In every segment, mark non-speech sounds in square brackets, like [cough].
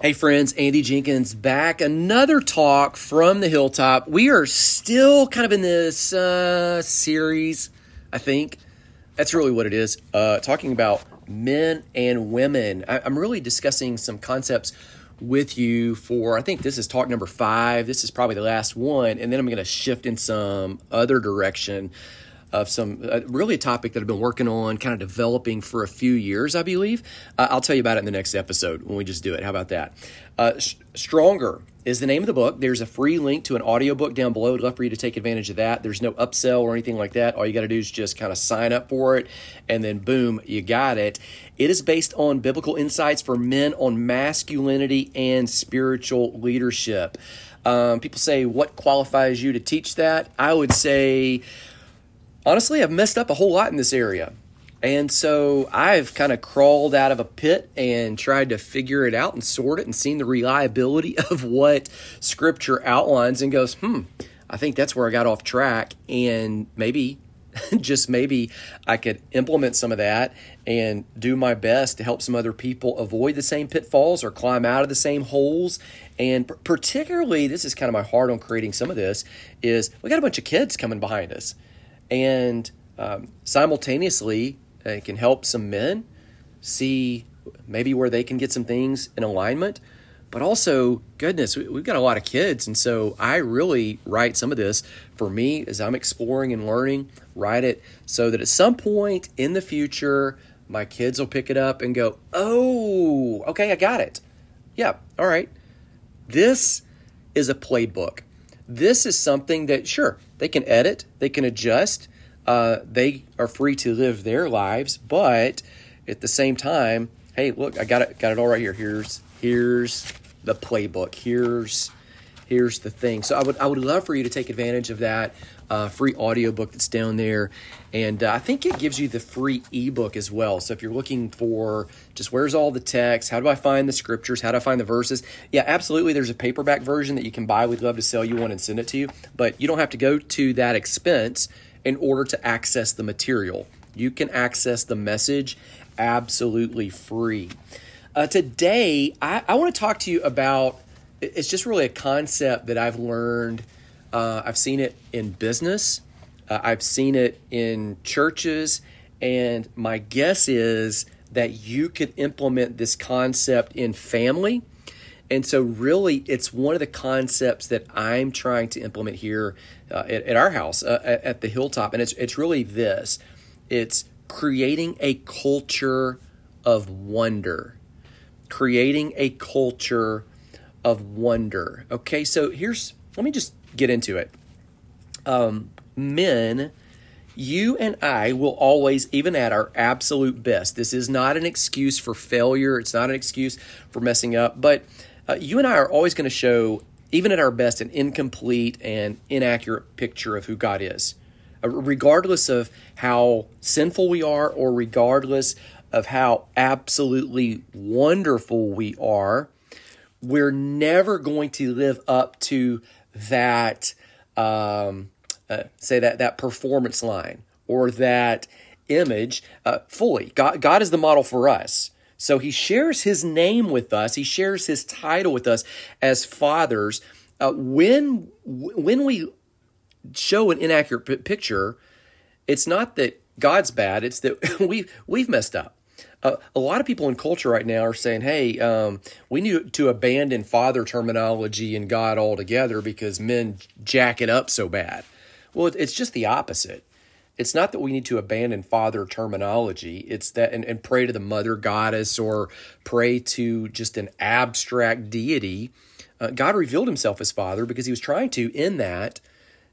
Hey, friends, Andy Jenkins back. Another talk from the hilltop. We are still kind of in this uh, series, I think. That's really what it is. Uh, talking about men and women. I, I'm really discussing some concepts with you for, I think this is talk number five. This is probably the last one. And then I'm going to shift in some other direction of some uh, really a topic that I've been working on, kind of developing for a few years, I believe. Uh, I'll tell you about it in the next episode when we just do it. How about that? Uh, Stronger is the name of the book. There's a free link to an audiobook down below. I'd love for you to take advantage of that. There's no upsell or anything like that. All you got to do is just kind of sign up for it, and then boom, you got it. It is based on biblical insights for men on masculinity and spiritual leadership. Um, people say, What qualifies you to teach that? I would say, honestly, I've messed up a whole lot in this area. And so I've kind of crawled out of a pit and tried to figure it out and sort it and seen the reliability [laughs] of what scripture outlines and goes, hmm, I think that's where I got off track. And maybe, [laughs] just maybe, I could implement some of that and do my best to help some other people avoid the same pitfalls or climb out of the same holes. And particularly, this is kind of my heart on creating some of this, is we got a bunch of kids coming behind us and um, simultaneously it can help some men see maybe where they can get some things in alignment. But also goodness we've got a lot of kids. And so i really write some of this for me as i'm exploring and learning write it so that at some point in the future my kids will pick it up and go oh okay i got it. Yeah all right. This is a playbook this is something that sure they can edit, they can adjust, uh, they are free to live their lives, but at the same time, hey, look, I got it, got it all right here. Here's here's the playbook. Here's here's the thing. So I would I would love for you to take advantage of that uh, free audiobook that's down there, and uh, I think it gives you the free ebook as well. So if you're looking for just where's all the text, how do I find the scriptures, how do I find the verses? Yeah, absolutely. There's a paperback version that you can buy. We'd love to sell you one and send it to you, but you don't have to go to that expense in order to access the material. You can access the message absolutely free. Uh, today, I, I want to talk to you about it's just really a concept that I've learned. Uh, I've seen it in business, uh, I've seen it in churches, and my guess is that you could implement this concept in family. And so, really, it's one of the concepts that I'm trying to implement here uh, at, at, our house uh, at, at the hilltop. And it's, it's really this it's creating a culture of wonder, creating a culture of wonder. Okay, so here's, let me just get into it. Um, men, you and I will always, even at our absolute best, this is not an excuse for failure, it's not an excuse for messing up, but uh, you and I are always going to show, even at our best, an incomplete and inaccurate picture of who God is. Uh, regardless of how sinful we are, or regardless of how absolutely wonderful we are, we're never going to live up to that um, uh, say that that performance line or that image uh, fully. God, god is the model for us. So he shares his name with us. He shares his title with us as fathers. Uh, when when we show an inaccurate p- picture it's not that god's bad. It's that [laughs] we we've messed up uh, a lot of people in culture right now are saying, hey, um, we need to abandon father terminology and God altogether because men jack it up so bad. Well, it's just the opposite. It's not that we need to abandon father terminology. It's that, and, and pray to the mother goddess or pray to just an abstract deity. Uh, God revealed himself as father because he was trying to, in that,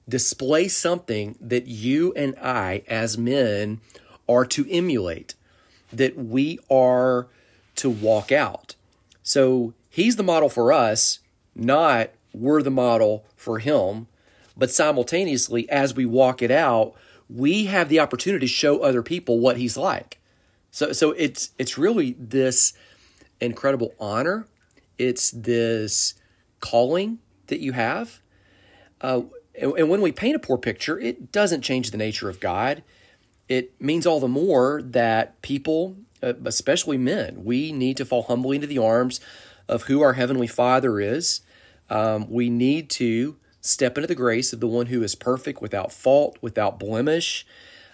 display something that you and I, as men, are to emulate that we are to walk out. So he's the model for us, not we're the model for him. But simultaneously, as we walk it out, we have the opportunity to show other people what he's like. So, so it's it's really this incredible honor. It's this calling that you have. Uh, and, and when we paint a poor picture, it doesn't change the nature of God it means all the more that people, uh, especially men, we need to fall humbly into the arms of who our Heavenly Father is. Um, we need to step into the grace of the one who is perfect, without fault, without blemish.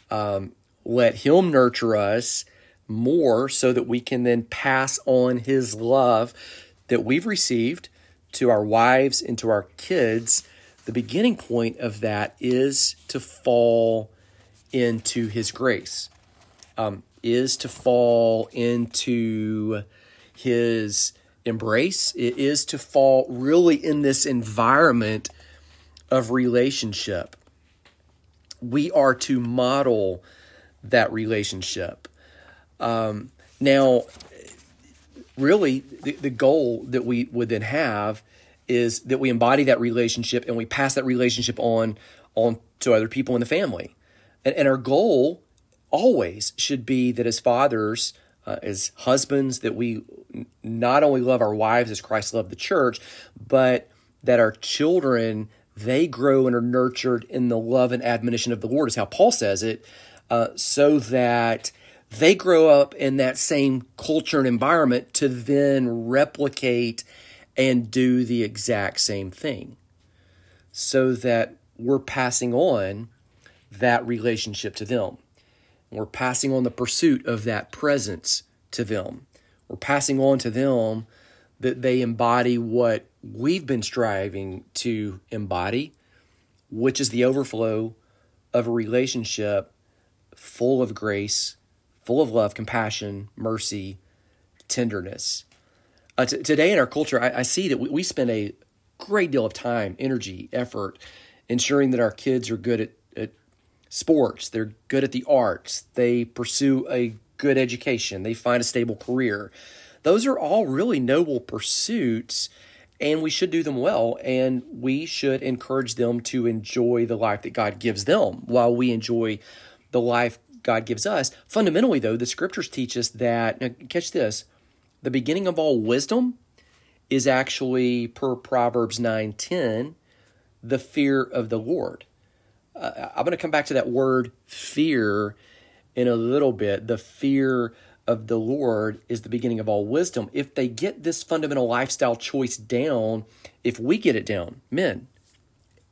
Um, let Him nurture us more so that we can then pass on His love that we've received to our wives and to our kids. The beginning point of that is to fall into His grace, um, is to fall into His embrace. It is to fall really in this environment of relationship. We are to model that relationship. Um, now, really, the, the goal that we would then have is that we embody that relationship and we pass that relationship on on to other people in the family. And, and our goal always should be that as fathers, uh, as husbands, that we not only love our wives as Christ loved the church, but that our children they grow and are nurtured in the love and admonition of the Lord, is how Paul says it, uh, so that they grow up in that same culture and environment to then replicate and do the exact same thing, so that we're passing on that relationship to them. We're passing on the pursuit of that presence to them. We're passing on to them that they embody what we've been striving to embody, which is the overflow of a relationship full of grace, full of love, compassion, mercy, tenderness. Uh, t- today in our culture, I, I see that we, we spend a great deal of time, energy, effort ensuring that our kids are good at, at sports, they're good at the arts, they pursue a good education, they find a stable career. Those are all really noble pursuits, and we should do them well, and we should encourage them to enjoy the life that God gives them while we enjoy the life God gives us. Fundamentally, though, the scriptures teach us that, catch this, the beginning of all wisdom is actually, per Proverbs 9:10, the fear of the Lord. Uh, I'm going to come back to that word fear in a little bit. The fear of the Lord is the beginning of all wisdom. If they get this fundamental lifestyle choice down, if we get it down, men,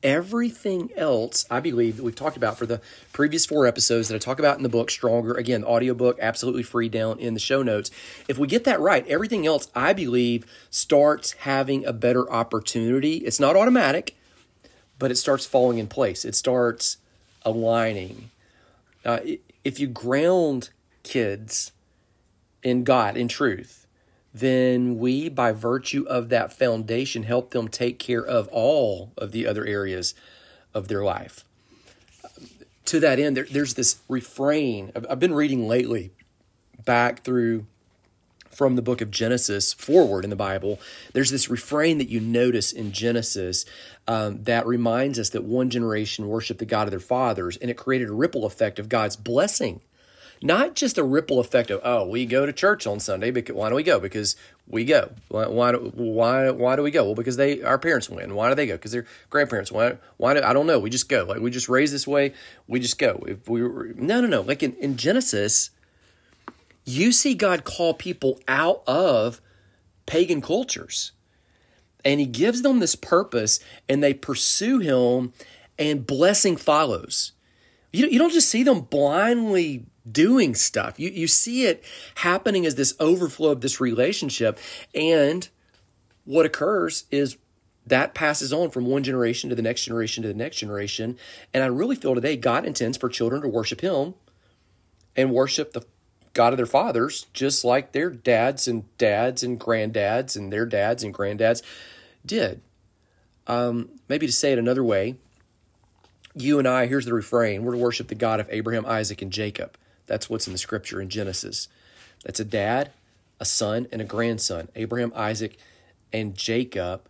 everything else I believe that we've talked about for the previous four episodes that I talk about in the book Stronger, again, audiobook absolutely free down in the show notes. If we get that right, everything else I believe starts having a better opportunity. It's not automatic, but it starts falling in place. It starts aligning. Uh, if you ground kids in God, in truth, then we, by virtue of that foundation, help them take care of all of the other areas of their life. To that end, there, there's this refrain I've, I've been reading lately back through from the book of Genesis forward in the Bible, there's this refrain that you notice in Genesis um, that reminds us that one generation worshiped the God of their fathers, and it created a ripple effect of God's blessing. Not just a ripple effect of oh we go to church on Sunday because why do we go? Because we go. Why why why, why do we go? Well because they our parents went why do they go? Because their grandparents went why do I don't know. We just go. Like we just raised this way. We just go. If we were, no no no. Like in, in Genesis you see God call people out of pagan cultures and he gives them this purpose and they pursue him and blessing follows you, you don't just see them blindly doing stuff. You, you see it happening as this overflow of this relationship. And what occurs is that passes on from one generation to the next generation to the next generation. And I really feel today God intends for children to worship Him and worship the God of their fathers, just like their dads and dads and granddads and their dads and granddads did. Um, maybe to say it another way, you and I, here's the refrain we're to worship the God of Abraham, Isaac, and Jacob. That's what's in the scripture in Genesis. That's a dad, a son, and a grandson Abraham, Isaac, and Jacob.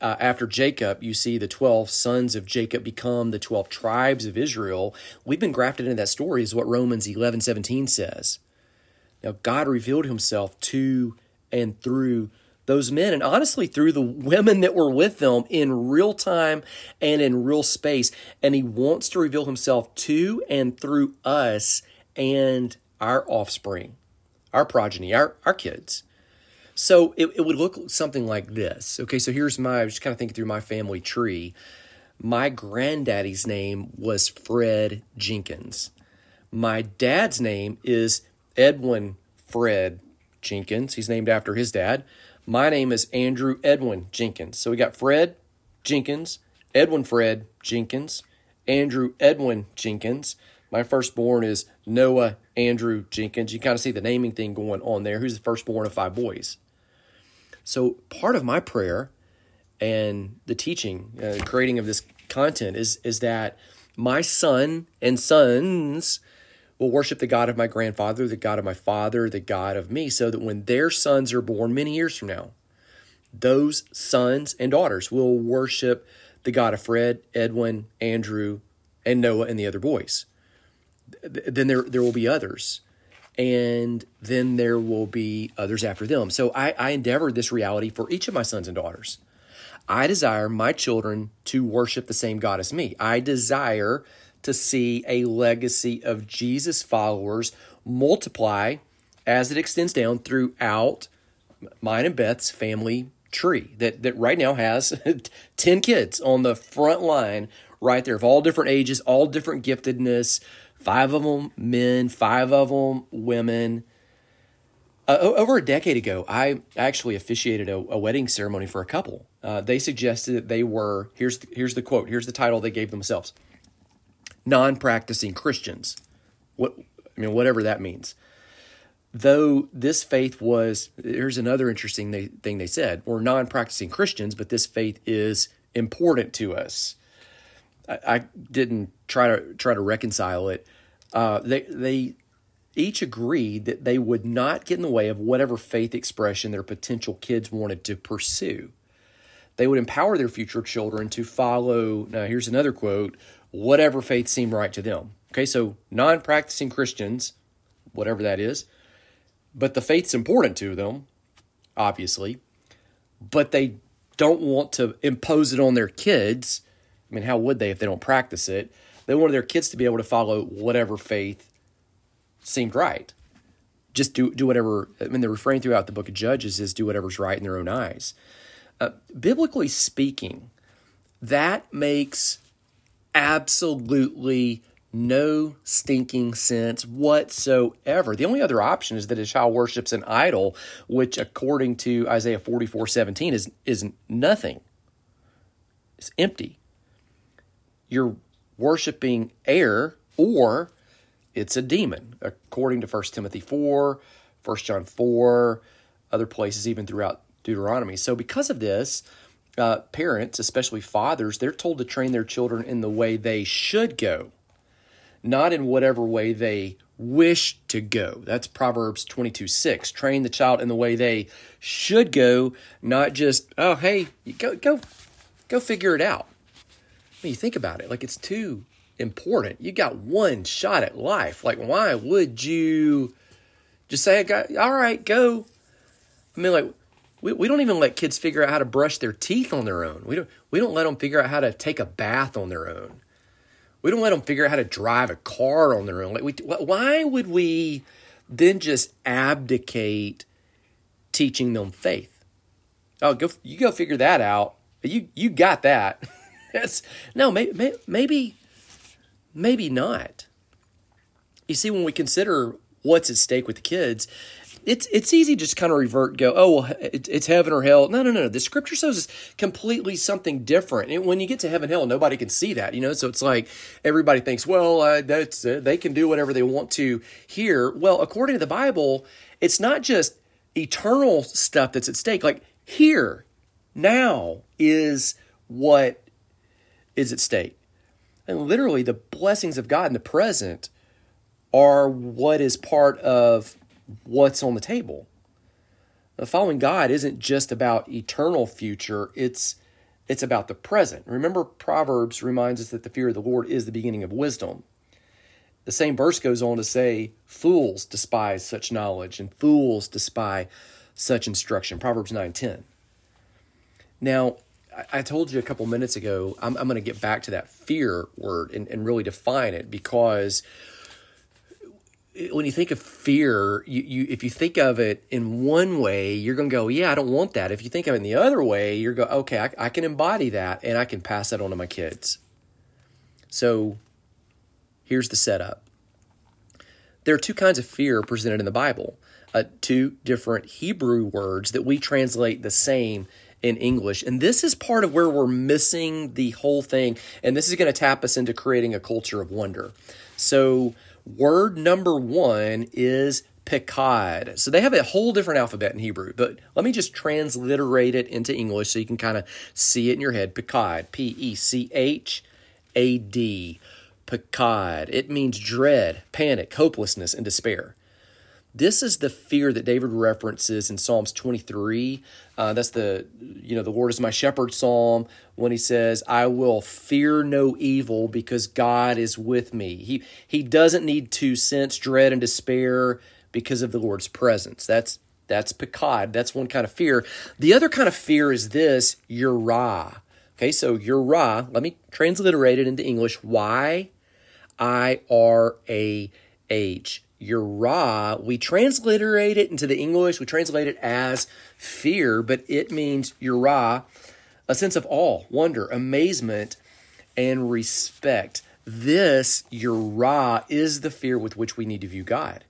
Uh, after Jacob, you see the 12 sons of Jacob become the 12 tribes of Israel. We've been grafted into that story, is what Romans 11 17 says. Now, God revealed himself to and through those men, and honestly, through the women that were with them in real time and in real space. And he wants to reveal himself to and through us and our offspring, our progeny, our, our kids. So it, it would look something like this. Okay, so here's my, I was just kind of thinking through my family tree. My granddaddy's name was Fred Jenkins. My dad's name is Edwin Fred Jenkins. He's named after his dad. My name is Andrew Edwin Jenkins. So we got Fred Jenkins, Edwin Fred Jenkins, Andrew Edwin Jenkins. My firstborn is Noah Andrew Jenkins. You kind of see the naming thing going on there. Who's the firstborn of five boys? So part of my prayer and the teaching, uh, creating of this content is is that my son and sons will worship the God of my grandfather, the God of my father, the God of me, so that when their sons are born many years from now, those sons and daughters will worship the God of Fred, Edwin, Andrew, and Noah and the other boys. Then there there will be others. And then there will be others after them. So I, I endeavor this reality for each of my sons and daughters. I desire my children to worship the same God as me. I desire to see a legacy of Jesus followers multiply as it extends down throughout mine and Beth's family tree that, that right now has [laughs] 10 kids on the front line right there of all different ages, all different giftedness, five of them men, five of them women. Uh, over a decade ago, I actually officiated a, a wedding ceremony for a couple. Uh, they suggested that they were here's the, here's the quote, here's the title they gave themselves: non-practicing Christians. What I mean, whatever that means. Though this faith was, here's another interesting thing they said: we're non-practicing Christians, but this faith is important to us. I, I didn't try to try to reconcile it. Uh, they they each agreed that they would not get in the way of whatever faith expression their potential kids wanted to pursue. They would empower their future children to follow. Now, here's another quote: "Whatever faith seemed right to them." Okay, so non-practicing Christians, whatever that is, but the faith's important to them, obviously, but they don't want to impose it on their kids I mean, how would they if they don't practice it? They wanted their kids to be able to follow whatever faith seemed right. Just do do whatever. I mean, the refrain throughout the book of Judges is do whatever's right in their own eyes. Uh, biblically speaking, that makes absolutely no stinking sense whatsoever. The only other option is that a child worships an idol, which according to Isaiah 44 17 is, is nothing. It's empty you're worshiping air or it's a demon, according to 1 Timothy 4, 1 John 4, other places, even throughout Deuteronomy. So, because of this, uh, parents, especially fathers, they're told to train their children in the way they should go, not in whatever way they wish to go. That's Proverbs 22 6. Train the child in the way they should go, not just, oh, hey, go, go, go figure it out I mean, you think about it, like it's too important. You got one shot at life. Like, why would you just say, all right, go? I mean, like, we, we don't even let kids figure out how to brush their teeth on their own. We don't, we don't let them figure out how to take a bath on their own. We don't let them figure out how to drive a car on their own. Like, we, why would we then just abdicate teaching them faith? Oh, go, you go figure that out. You, you got that. [laughs] Yes. No, maybe, maybe, maybe not. You see, when we consider what's at stake with the kids, it's it's easy to just kind of revert go, oh, well, it's heaven or hell. No, no, no. The scripture says it's completely something different. And when you get to heaven, hell, nobody can see that, you know. So it's like everybody thinks, well, uh, that's uh, they can do whatever they want to here. Well, according to the Bible, it's not just eternal stuff that's at stake. Like here, now is what is at stake. And literally, the blessings of God in the present are what is part of what's on the table. The following God isn't just about eternal future, it's it's about the present. Remember Proverbs reminds us that the fear of the Lord is the beginning of wisdom. The same verse goes on to say, fools despise such knowledge and fools despise such instruction. Proverbs 9:10. Now, I told you a couple minutes ago, I'm, I'm going to get back to that fear word and, and really define it because when you think of fear, you, you if you think of it in one way, you're going to go, yeah, I don't want that. If you think of it in the other way, you're go, okay, I, I can embody that and I can pass that on to my kids. So here's the setup. There are two kinds of fear presented in the Bible. Uh, two different Hebrew words that we translate the same in English. And this is part of where we're missing the whole thing. And this is going to tap us into creating a culture of wonder. So, Word number one is Pechad. So they have a whole different alphabet in Hebrew, but let me just transliterate it into English so you can kind of see it in your head. Pechad, P E C H A D. Pechad. It means dread, panic, hopelessness, and despair. This is the fear that David references in Psalms 23. Uh, that's the, you know, the Lord is my shepherd psalm when he says, I will fear no evil because God is with me. He, he doesn't need to sense dread and despair because of the Lord's presence. That's, that's pechad. That's one kind of fear. The other kind of fear is this, yirah. Okay, so yirah, let me transliterate it into English. Y I R A H. Yirah, we transliterate it into the English, we translate it as fear, but it means yirah, a sense of awe, wonder, amazement, and respect. This yirah is the fear with which we need to view God.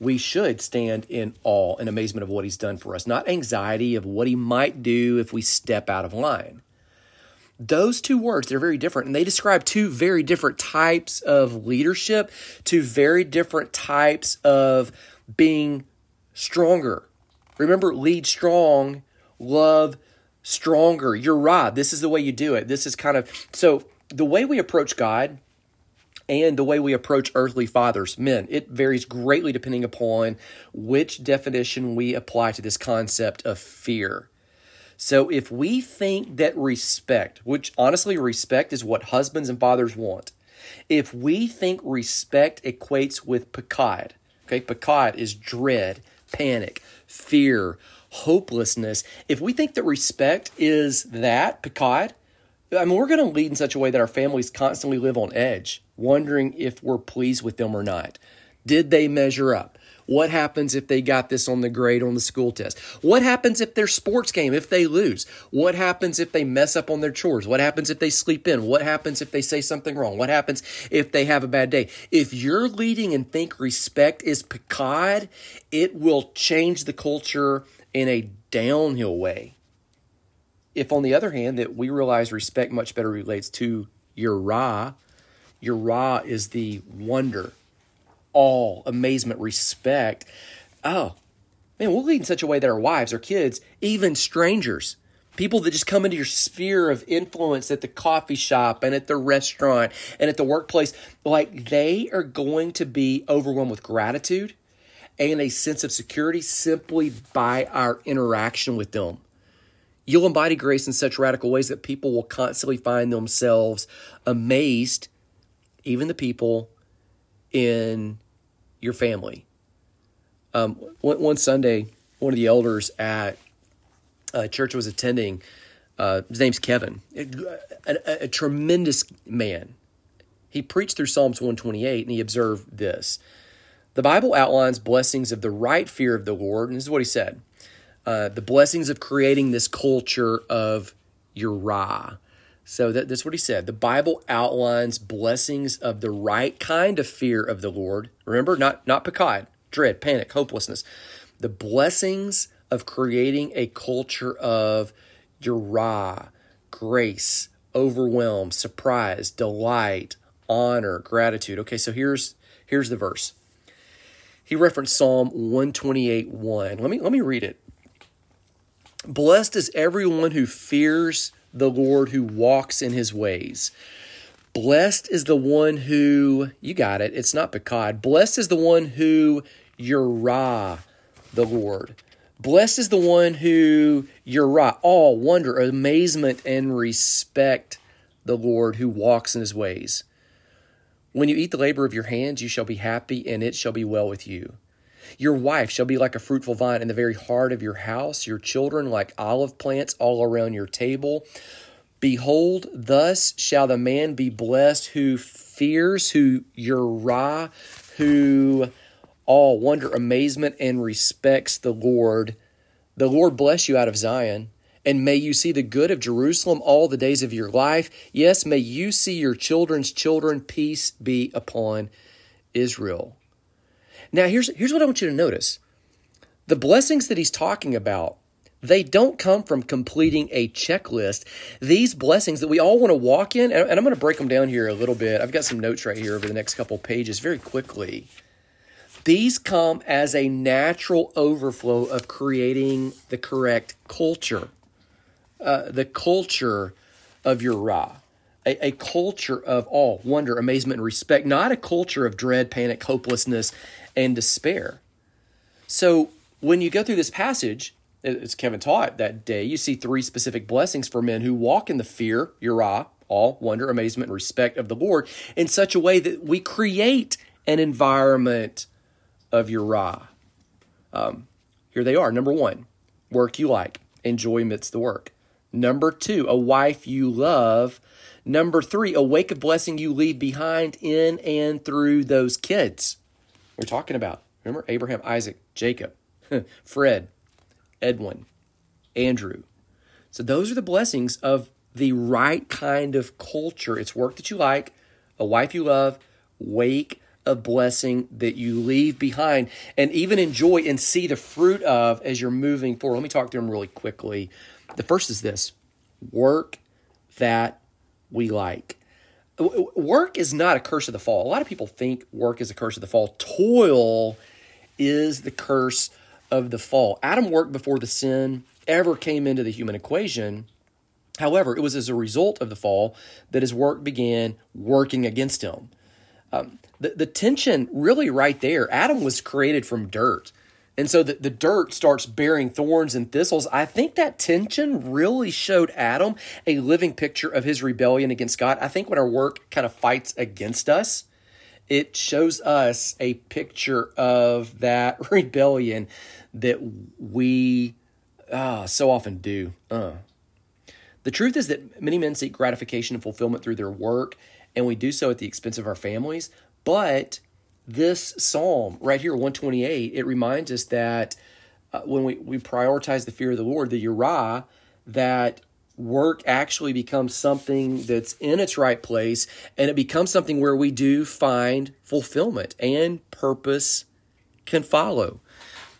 We should stand in awe and amazement of what He's done for us, not anxiety of what He might do if we step out of line those two words they're very different and they describe two very different types of leadership two very different types of being stronger remember lead strong love stronger you're right this is the way you do it this is kind of so the way we approach god and the way we approach earthly fathers, men. It varies greatly depending upon which definition we apply to this concept of fear. So if we think that respect, which honestly, respect is what husbands and fathers want, if we think respect equates with pechad, okay, pechad is dread, panic, fear, hopelessness. If we think that respect is that, pechad, I mean, we're going to lead in such a way that our families constantly live on edge, wondering if we're pleased with them or not. Did they measure up? What happens if they got this on the grade on the school test? What happens if their sports game, if they lose? What happens if they mess up on their chores? What happens if they sleep in? What happens if they say something wrong? What happens if they have a bad day? If you're leading and think respect is pechad, it will change the culture in a downhill way. If, on the other hand, that we realize respect much better relates to yirah, yirah is the wonder awe, amazement, respect. Oh, man, we'll lead in such a way that our wives, our kids, even strangers, people that just come into your sphere of influence at the coffee shop and at the restaurant and at the workplace, like they are going to be overwhelmed with gratitude and a sense of security simply by our interaction with them. You'll embody grace in such radical ways that people will constantly find themselves amazed, even the people in your family. Um, one, one, Sunday, one of the elders at a church I was attending, uh, his name's Kevin, a, a, a tremendous man. He preached through Psalms 128 and he observed this. The Bible outlines blessings of the right fear of the Lord, and this is what he said uh, the blessings of creating this culture of Yirah. So that, that's what he said. The Bible outlines blessings of the right kind of fear of the Lord. Remember, not not pechad, dread, panic, hopelessness. The blessings of creating a culture of yirah, grace, overwhelm, surprise, delight, honor, gratitude. Okay, so here's here's the verse. He referenced Psalm 128 1. Let me let me read it. Blessed is everyone who fears the Lord who walks in his ways. Blessed is the one who, you got it, it's not Pechad. Blessed is the one who Yirah the Lord. Blessed is the one who Yirah, all wonder, amazement, and respect the Lord who walks in his ways. When you eat the labor of your hands, you shall be happy, and it shall be well with you. Your wife shall be like a fruitful vine in the very heart of your house, your children like olive plants all around your table. Behold, thus shall the man be blessed who fears, who Yirah, who all wonder, amazement, and respects the Lord. The Lord bless you out of Zion. And may you see the good of Jerusalem all the days of your life. Yes, may you see your children's children. Peace be upon Israel. Now, here's, here's what I want you to notice the blessings that he's talking about they don't come from completing a checklist. These blessings that we all want to walk in, and I'm going to break them down here a little bit. I've got some notes right here over the next couple pages very quickly. These come as a natural overflow of creating the correct culture, uh, the culture of yirah. A, a, culture of awe, wonder, amazement, and respect, not a culture of dread, panic, hopelessness, and despair. So when you go through this passage, as Kevin taught that day, you see three specific blessings for men who walk in the fear, yirah, all wonder, amazement, and respect of the Lord in such a way that we create an environment of yirah. Um, here they are. Number one, work you like, enjoy amidst the work. Number two, a wife you love. Number three, a wake of blessing you leave behind in and through those kids. We're talking about. Remember Abraham, Isaac, Jacob, [laughs] Fred, Edwin, Andrew. So those are the blessings of the right kind of culture. It's work that you like, a wife you love, wake of blessing that you leave behind and even enjoy and see the fruit of as you're moving forward. Let me talk to them really quickly. The first is this work that we like. Work is not a curse of the fall. A lot of people think work is a curse of the fall. Toil is the curse of the fall. Adam worked before the sin ever came into the human equation. However, it was as a result of the fall that his work began working against him. Um, the, the tension really right there, Adam was created from dirt. And so the, the dirt starts bearing thorns and thistles. I think that tension really showed Adam a living picture of his rebellion against God. I think when our work kind of fights against us, it shows us a picture of that [laughs] rebellion that we uh, so often do. Uh. The truth is that many men seek gratification and fulfillment through their work, and we do so at the expense of our families. But this psalm right here, 128, it reminds us that uh, when we, we prioritize the fear of the Lord, the Yirah, that work actually becomes something that's in its right place and it becomes something where we do find fulfillment and purpose can follow.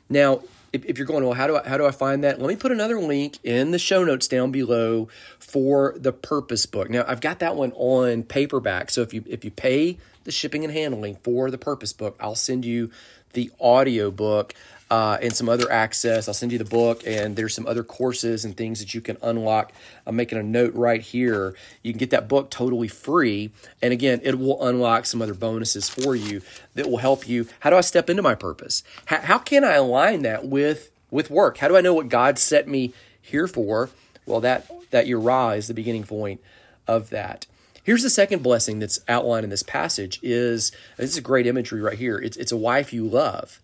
Now, if, if you're going, well, how do I how do I find that? Let me put another link in the show notes down below for the purpose book. Now, I've got that one on paperback. So if you if you pay the shipping and handling for the purpose book, I'll send you the audio book uh, and some other access. I'll send you the book, and there's some other courses and things that you can unlock. I'm making a note right here. You can get that book totally free. And again, it will unlock some other bonuses for you that will help you. How do I step into my purpose? How, how can I align that with, with work? How do I know what God set me here for? Well, that, that Yirah is the beginning point of that. Here's the second blessing that's outlined in this passage is this is a great imagery right here. It's, it's a wife you love.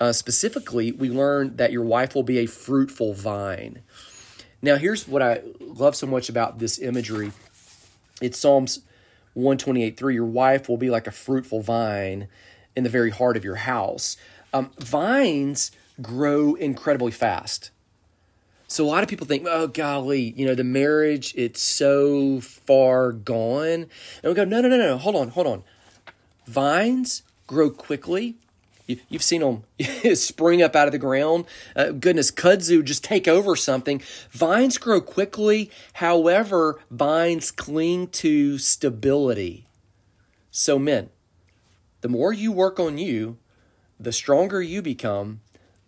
Uh, specifically, we learn that your wife will be a fruitful vine. Now, here's what I love so much about this imagery. It's Psalms 128 3. Your wife will be like a fruitful vine in the very heart of your house. Um, vines grow incredibly fast. So a lot of people think, oh golly, you know, the marriage, it's so far gone. And we go, no, no, no, no, hold on, hold on. Vines grow quickly you, have seen them [laughs] spring up out of the ground. Uh, goodness, kudzu just take over something. Vines grow quickly. However, vines cling to stability. So, men, the more you work on you, the stronger you become,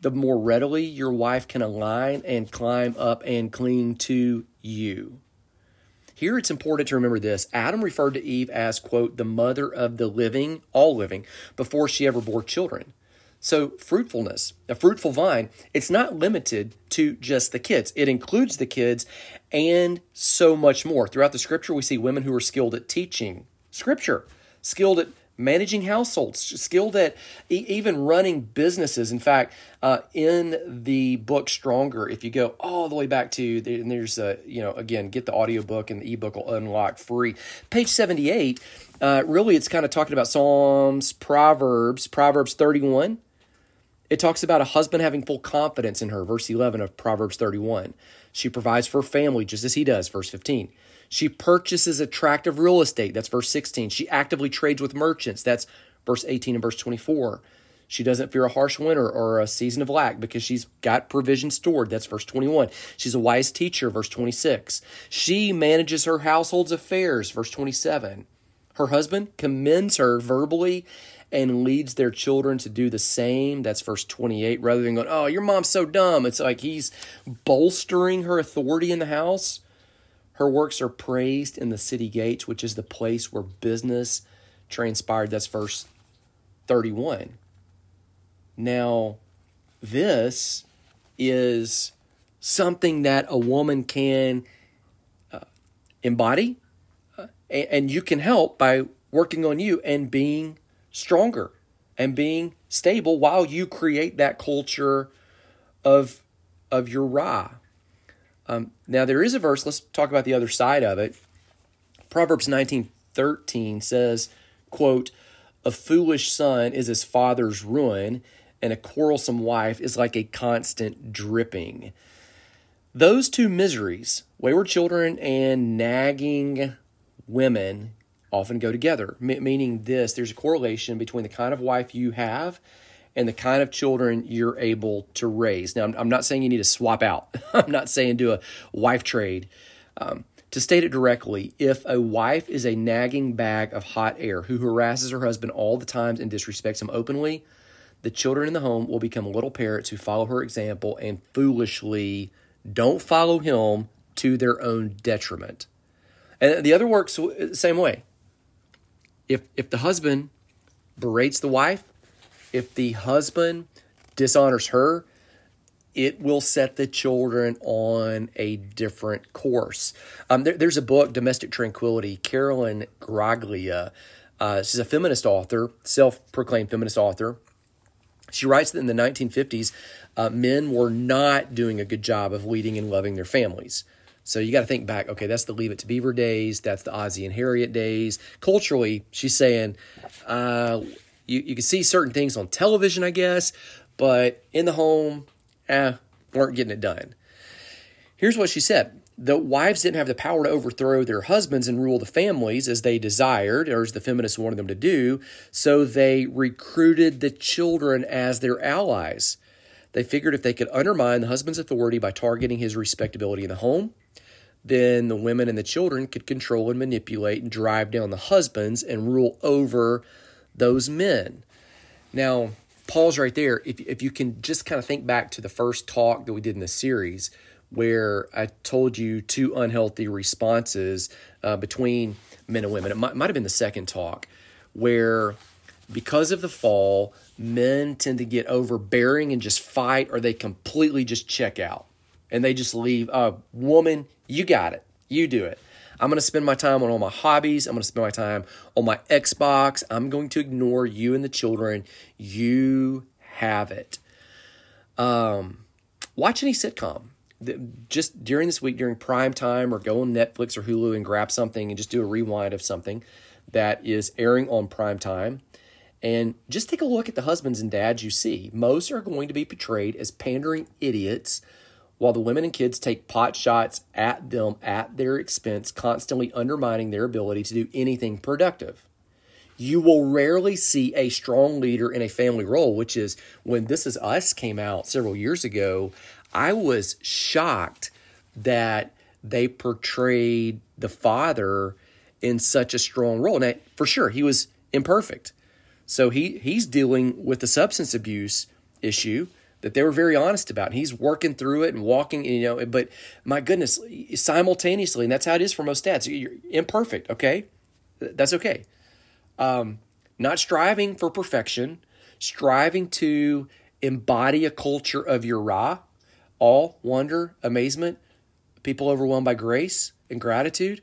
the more readily your wife can align and climb up and cling to you. Here it's important to remember this. Adam referred to Eve as, quote, the mother of the living, all living, before she ever bore children. So, fruitfulness, a fruitful vine, it's not limited to just the kids. It includes the kids and so much more. Throughout the scripture, we see women who are skilled at teaching scripture, skilled at managing households, skilled at e- even running businesses. In fact, uh, in the book Stronger, if you go all the way back to, and there's a, you know, again, get the audiobook and the ebook will unlock free. Page 78, uh, really it's kind of talking about Psalms, Proverbs, Proverbs 31, It talks about a husband having full confidence in her, verse 11 of Proverbs 31. She provides for her family just as he does, verse 15. She purchases attractive real estate, that's verse 16. She actively trades with merchants, that's verse 18 and verse 24. She doesn't fear a harsh winter or a season of lack because she's got provision stored. That's verse 21. She's a wise teacher, verse 26. She manages her household's affairs, verse 27. Her husband commends her verbally and leads their children to do the same. That's verse 28. Rather than going, oh, your mom's so dumb. It's like he's bolstering her authority in the house. Her works are praised in the city gates, which is the place where business transpired. That's verse 31. Now, this is something that a woman can uh, embody, uh, and, you can help by working on you and being stronger and being stable while you create that culture of of yirah. Um, now there is a verse. Let's talk about the other side of it. Proverbs nineteen thirteen says, "quote A foolish son is his father's ruin, and a quarrelsome wife is like a constant dripping. Those two miseries, wayward children and nagging women, often go together, meaning this there's a correlation between the kind of wife you have and the kind of children you're able to raise. Now, I'm not saying you need to swap out, [laughs] I'm not saying do a wife trade. Um, to state it directly, if a wife is a nagging bag of hot air who harasses her husband all the time and disrespects him openly, the children in the home will become little parrots who follow her example and foolishly don't follow him to their own detriment. And the other works the same way. If if the husband berates the wife, if the husband dishonors her, it will set the children on a different course. Um, there, there's a book, Domestic Tranquility. Carolyn Graglia, uh, she's a feminist author, self-proclaimed feminist author. She writes that in the 1950s, uh, men were not doing a good job of leading and loving their families. So you got to think back. Okay, that's the Leave It to Beaver days. That's the Ozzie and Harriet days. Culturally, she's saying uh, you you can see certain things on television, I guess, but in the home, eh, weren't getting it done. Here's what she said the wives didn't have the power to overthrow their husbands and rule the families as they desired, or as the feminists wanted them to do, so they recruited the children as their allies. They figured if they could undermine the husband's authority by targeting his respectability in the home, then the women and the children could control and manipulate and drive down the husbands and rule over those men. Now, pause right there. If, if you can just kind of think back to the first talk that we did in the series, where I told you two unhealthy responses uh, between men and women. It might, might have been the second talk where because of the fall, men tend to get overbearing and just fight, or they completely just check out and they just leave. Uh, woman, you got it. You do it. I'm going to spend my time on all my hobbies. I'm going to spend my time on my Xbox. I'm going to ignore you and the children. You have it. Um, watch any sitcom just during this week during prime time or go on Netflix or Hulu and grab something and just do a rewind of something that is airing on prime time and just take a look at the husbands and dads you see. Most are going to be portrayed as pandering idiots while the women and kids take pot shots at them at their expense, constantly undermining their ability to do anything productive. You will rarely see a strong leader in a family role, which is when This Is Us came out several years ago. I was shocked that they portrayed the father in such a strong role. Now, for sure, he was imperfect. So he he's dealing with the substance abuse issue that they were very honest about. He's working through it and walking, you know, but my goodness, simultaneously, and that's how it is for most dads. You're imperfect, okay? That's okay. Um, not striving for perfection, striving to embody a culture of yirah, all wonder, amazement, people overwhelmed by grace and gratitude,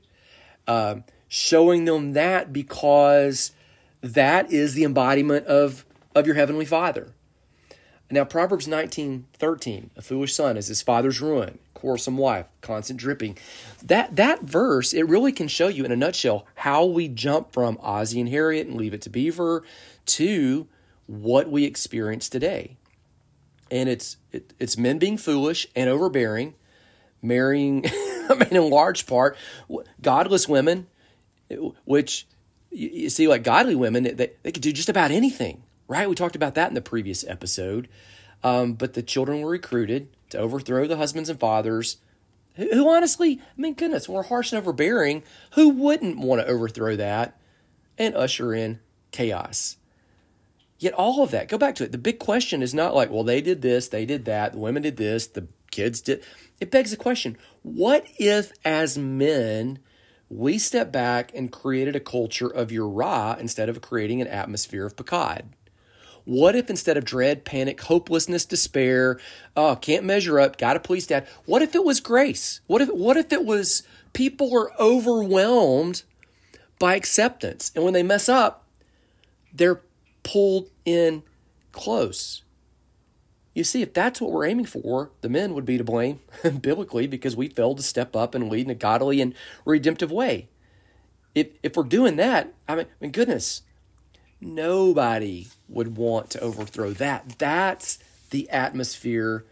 um, showing them that because that is the embodiment of, of your heavenly Father. Now, Proverbs 19 13, a foolish son is his father's ruin, quarrelsome wife, constant dripping. That, that verse, it really can show you in a nutshell how we jump from Ozzie and Harriet and Leave It to Beaver to what we experience today. and it's it, it's men being foolish and overbearing, marrying. [laughs] I mean, in large part, godless women, which you see, like godly women, they, they could do just about anything, right? We talked about that in the previous episode. Um, but the children were recruited to overthrow the husbands and fathers, who, who honestly, I mean, goodness, were harsh and overbearing. Who wouldn't want to overthrow that and usher in chaos? Yet all of that, go back to it. The big question is not like, well, they did this, they did that, the women did this, the kids did. It begs the question what if, as men, we step back and created a culture of yirah instead of creating an atmosphere of Pechad? What if instead of dread, panic, hopelessness, despair, oh, can't measure up, gotta please dad, what if it was grace? What if what if it was people are overwhelmed by acceptance? And when they mess up, they're pulled in close. You see, if that's what we're aiming for, the men would be to blame [laughs] biblically because we failed to step up and lead in a godly and redemptive way. If, if we're doing that, I mean, I mean, goodness, nobody would want to overthrow that. That's the atmosphere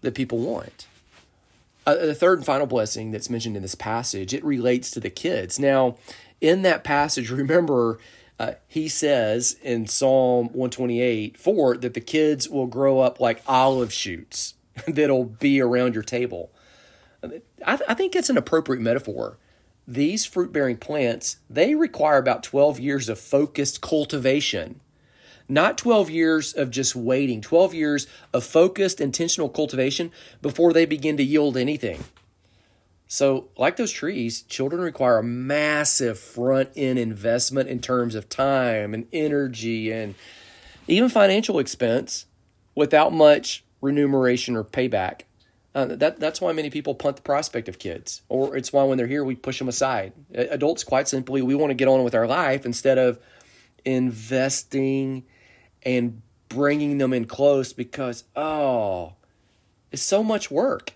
that people want. Uh, the third and final blessing that's mentioned in this passage, it relates to the kids. Now, in that passage, [laughs] remember uh, he says in Psalm 128 4 that the kids will grow up like olive shoots [laughs] that'll be around your table. I, th- I think it's an appropriate metaphor. These fruit bearing plants, they require about 12 years of focused cultivation. Not 12 years of just waiting, 12 years of focused, intentional cultivation before they begin to yield anything. So, like those trees, children require a massive front end investment in terms of time and energy and even financial expense without much remuneration or payback. Uh, that, that's why many people punt the prospect of kids, or it's why when they're here, we push them aside. Adults, quite simply, we want to get on with our life instead of investing and bringing them in close because, oh, it's so much work.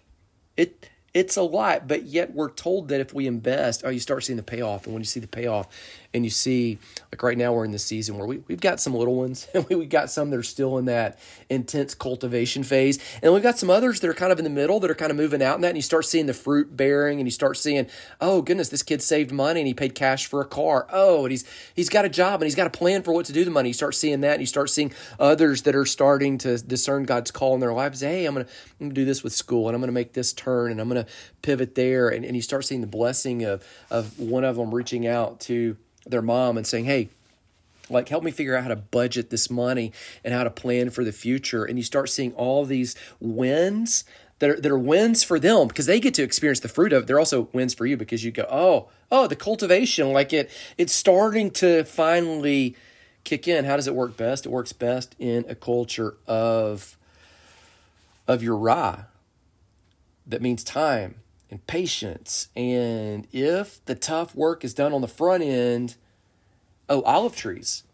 It it's a lot, but yet we're told that if we invest, oh, you start seeing the payoff. And when you see the payoff, and you see, like right now, we're in the season where we, we've got some little ones, [laughs] and we've got some that are still in that intense cultivation phase. And we've got some others that are kind of in the middle that are kind of moving out in that. And you start seeing the fruit bearing, and you start seeing, oh, goodness, this kid saved money and he paid cash for a car. Oh, and he's he's got a job and he's got a plan for what to do the money. You start seeing that, and you start seeing others that are starting to discern God's call in their lives. Hey, I'm going to do this with school, and I'm to make this turn, and I'm to pivot there. And, and you start seeing the blessing of, of one of them reaching out to their mom and saying, hey, like help me figure out how to budget this money and how to plan for the future. And you start seeing all these wins that are, that are wins for them because they get to experience the fruit of it. They're also wins for you because you go oh oh the cultivation like it it's starting to finally kick in. How does it work best? It works best in a culture of of yirah that means time and patience. And if the tough work is done on the front end, oh, olive trees,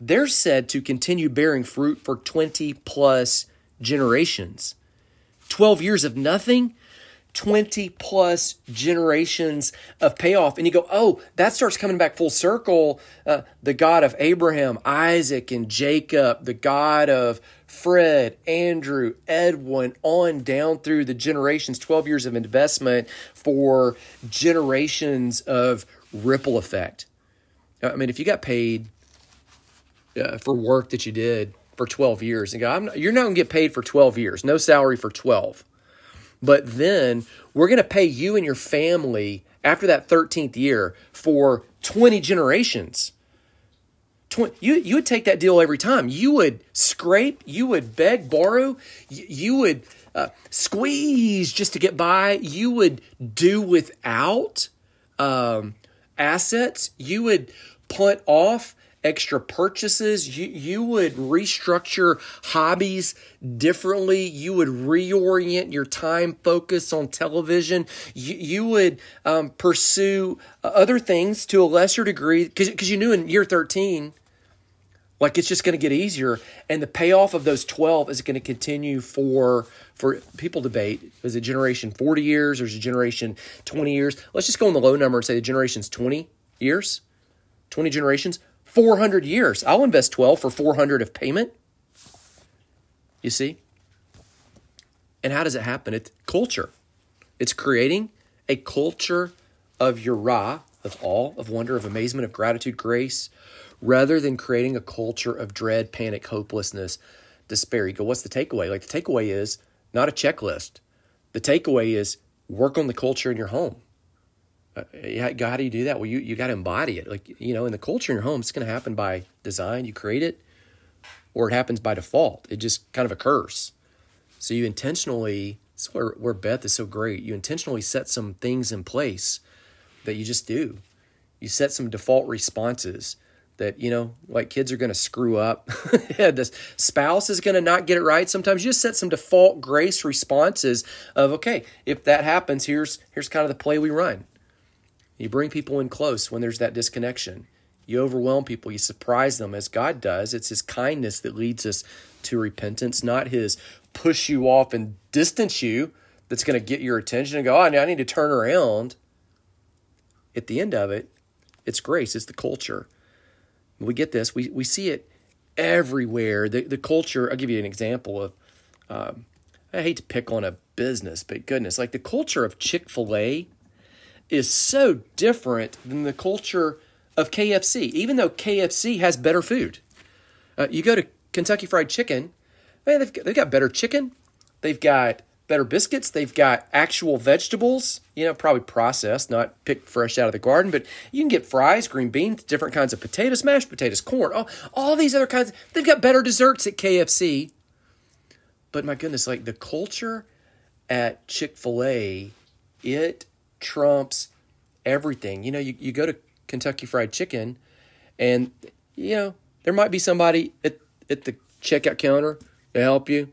they're said to continue bearing fruit for 20 plus generations. 12 years of nothing 20 plus generations of payoff. And you go, oh, that starts coming back full circle. Uh, the God of Abraham, Isaac, and Jacob, the God of Fred, Andrew, Edwin, on down through the generations, 12 years of investment for generations of ripple effect. I mean, if you got paid uh, for work that you did for 12 years, and go, not, you're not going to get paid for 12 years, no salary for 12 but then we're going to pay you and your family after that 13th year for 20 generations. 20, you, you would take that deal every time. You would scrape, you would beg, borrow, you, you would uh, squeeze just to get by. You would do without um, assets. You would punt off extra purchases. You, you would restructure hobbies differently. You would reorient your time focus on television. You, you would um, pursue other things to a lesser degree because you knew in year 13, like it's just going to get easier. And the payoff of those 12 is going to continue for for people debate is it generation 40 years or is it generation 20 years let's just go on the low number and say the generation's 20 years 20 generations 400 years. I'll invest 12 for 400 of payment. You see? And how does it happen? It's culture. It's creating a culture of yirah, of awe, of wonder, of amazement, of gratitude, grace, rather than creating a culture of dread, panic, hopelessness, despair. You go, what's the takeaway? Like the takeaway is not a checklist. The takeaway is work on the culture in your home. Uh, how do you do that? Well, you, you got to embody it. Like, you know, in the culture in your home, it's going to happen by design. You create it, or it happens by default. It just kind of occurs. So you intentionally, that's where, where Beth is so great. You intentionally set some things in place that you just do. You set some default responses that, you know, like kids are going to screw up. [laughs] the spouse is going to not get it right. Sometimes you just set some default grace responses of, okay, if that happens, here's, here's kind of the play we run you bring people in close when there's that disconnection. You overwhelm people, you surprise them as God does. It's His kindness that leads us to repentance, not His push you off and distance you that's going to get your attention and go, oh, I need to turn around. At the end of it, it's grace, it's the culture. We get this, we, we see it everywhere. The, the culture, I'll give you an example of, um, I hate to pick on a business, but goodness, like the culture of Chick fil A is so different than the culture of KFC, even though KFC has better food. Uh, you go to Kentucky Fried Chicken, man, they've they've got better chicken, they've got better biscuits, they've got actual vegetables, you know, probably processed, not picked fresh out of the garden, but you can get fries, green beans, different kinds of potatoes, mashed potatoes, corn, all, all these other kinds. They've got better desserts at KFC. But my goodness, like the culture at Chick fil A, it trumps everything. You know, you, you go to Kentucky Fried Chicken, and, you know, there might be somebody at, at the checkout counter to help you.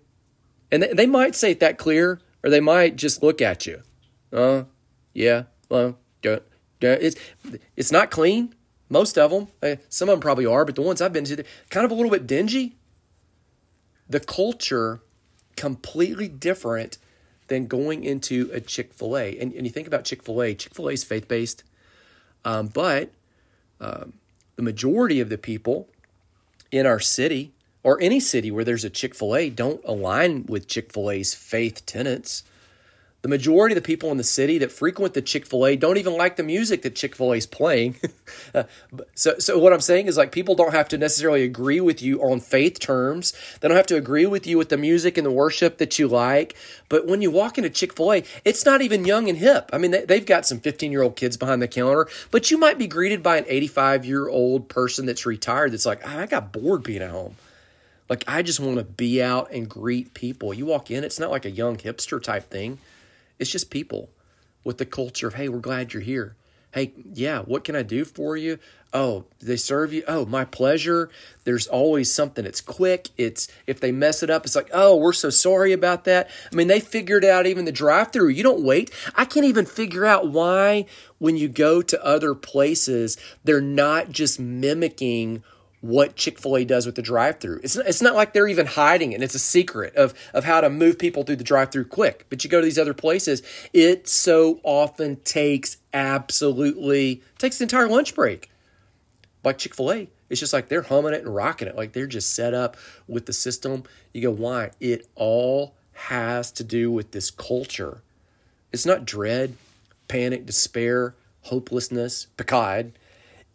And they, they might say it that clear, or they might just look at you. Uh, yeah, well, don't, don't, it's, it's not clean. Most of them, uh, some of them probably are, but the ones I've been to, they're kind of a little bit dingy. The culture completely different than going into a Chick fil A. And, and you think about Chick fil A, Chick fil A is faith based, um, but um, the majority of the people in our city or any city where there's a Chick fil A don't align with Chick fil A's faith tenets. The majority of the people in the city that frequent the Chick fil A don't even like the music that Chick fil A is playing. [laughs] So, so, what I'm saying is like people don't have to necessarily agree with you on faith terms. They don't have to agree with you with the music and the worship that you like. But when you walk into Chick fil A, it's not even young and hip. I mean, they, they've got some 15 year old kids behind the counter, but you might be greeted by an 85 year old person that's retired that's like, ah, I got bored being at home. Like, I just want to be out and greet people. You walk in, it's not like a young hipster type thing. It's just people with the culture of, hey, we're glad you're here. Hey, yeah, what can I do for you? Oh, they serve you? Oh, my pleasure. There's always something. It's quick. It's if they mess it up, it's like, oh, we're so sorry about that. I mean, they figured out even the drive-through. You don't wait. I can't even figure out why when you go to other places, they're not just mimicking what Chick-fil-A does with the drive-through. It's, it's not like they're even hiding it. It's a secret of, of how to move people through the drive-through quick. But you go to these other places, it so often takes absolutely takes the entire lunch break. Like Chick-fil-A, it's just like they're humming it and rocking it. Like they're just set up with the system. You go, why? It all has to do with this culture. It's not dread, panic, despair, hopelessness, pechad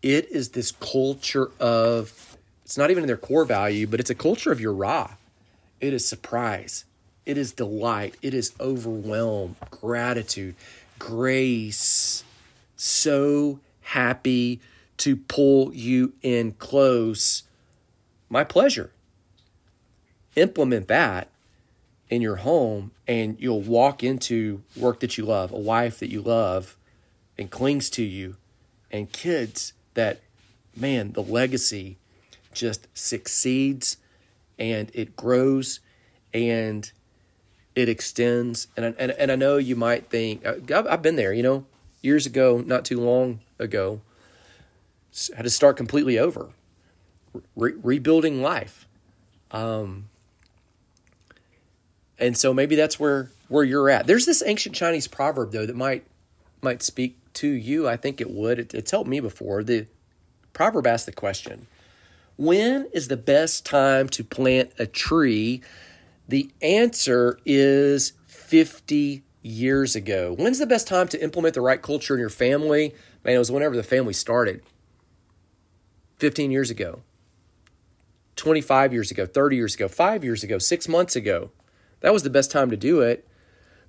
it is this culture of, it's not even in their core value, but it's a culture of yirah. It is surprise. It is delight. It is overwhelm, gratitude, grace. So happy to pull you in close. My pleasure. Implement that in your home, and you'll walk into work that you love, a wife that you love and clings to you, and kids that, man, the legacy just succeeds and it grows and it extends. And, and, and I know you might think, uh, I've been there, you know, years ago, not too long ago, had to start completely over, re- rebuilding life. Um, and so maybe that's where where you're at. There's this ancient Chinese proverb though that might might speak to you. I think it would. It, it's helped me before. The proverb asks the question When is the best time to plant a tree The answer is 50 years ago. When's the best time to implement the right culture in your family? Man, it was whenever the family started. 15 years ago, 25 years ago, 30 years ago, five years ago, six months ago. That was the best time to do it.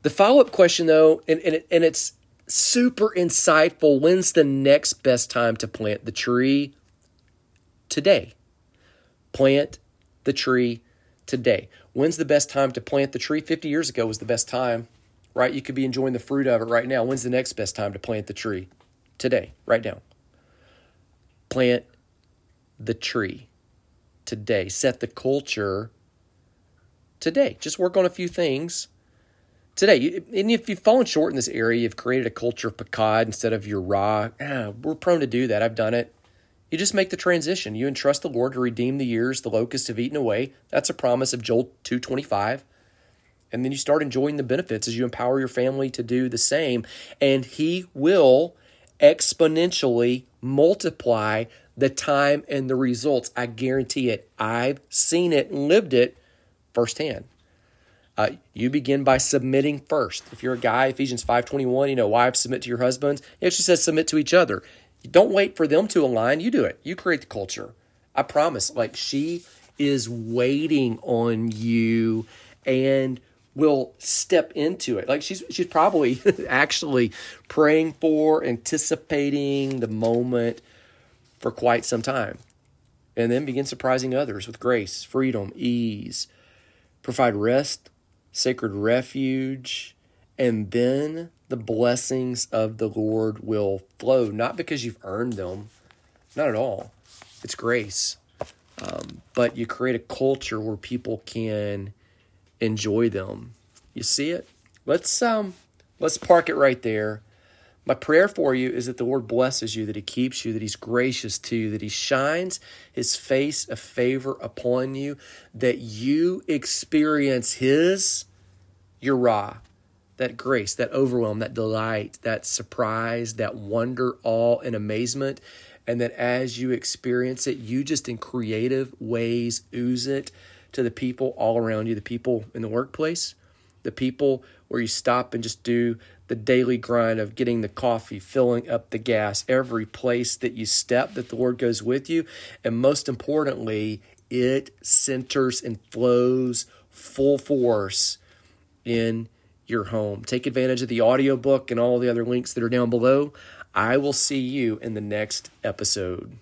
The follow up question, though, and, and, and it's super insightful when's the next best time to plant the tree? Today. Plant the tree today. When's the best time to plant the tree? 50 years ago was the best time, right? You could be enjoying the fruit of it right now. When's the next best time to plant the tree? Today, right now. Plant the tree today. Set the culture today. Just work on a few things today. And if you've fallen short in this area, you've created a culture of Pechad instead of yirah. Ah, we're prone to do that. I've done it. You just make the transition. You entrust the Lord to redeem the years the locusts have eaten away. That's a promise of Joel 225. And then you start enjoying the benefits as you empower your family to do the same. And He will exponentially multiply the time and the results. I guarantee it. I've seen it and lived it firsthand. Uh, you begin by submitting first. If you're a guy, Ephesians 5.21, you know, wives submit to your husbands. It actually says submit to each other. Don't wait for them to align. You do it. You create the culture. I promise. Like she is waiting on you and will step into it. Like she's she's probably [laughs] actually praying for, anticipating the moment for quite some time. And then begin surprising others with grace, freedom, ease, provide rest, sacred refuge, and then the blessings of the Lord will flow, not because you've earned them, not at all. It's grace. Um, but you create a culture where people can enjoy them. You see it? Let's um let's park it right there. My prayer for you is that the Lord blesses you, that He keeps you, that He's gracious to you, that He shines His face of favor upon you, that you experience His yirah, that grace, that overwhelm, that delight, that surprise, that wonder, awe, and amazement. And that as you experience it, you just in creative ways ooze it to the people all around you, the people in the workplace, the people where you stop and just do the daily grind of getting the coffee, filling up the gas, every place that you step, that the Lord goes with you. And most importantly, it centers and flows full force in your home. Take advantage of the audiobook and all the other links that are down below. I will see you in the next episode.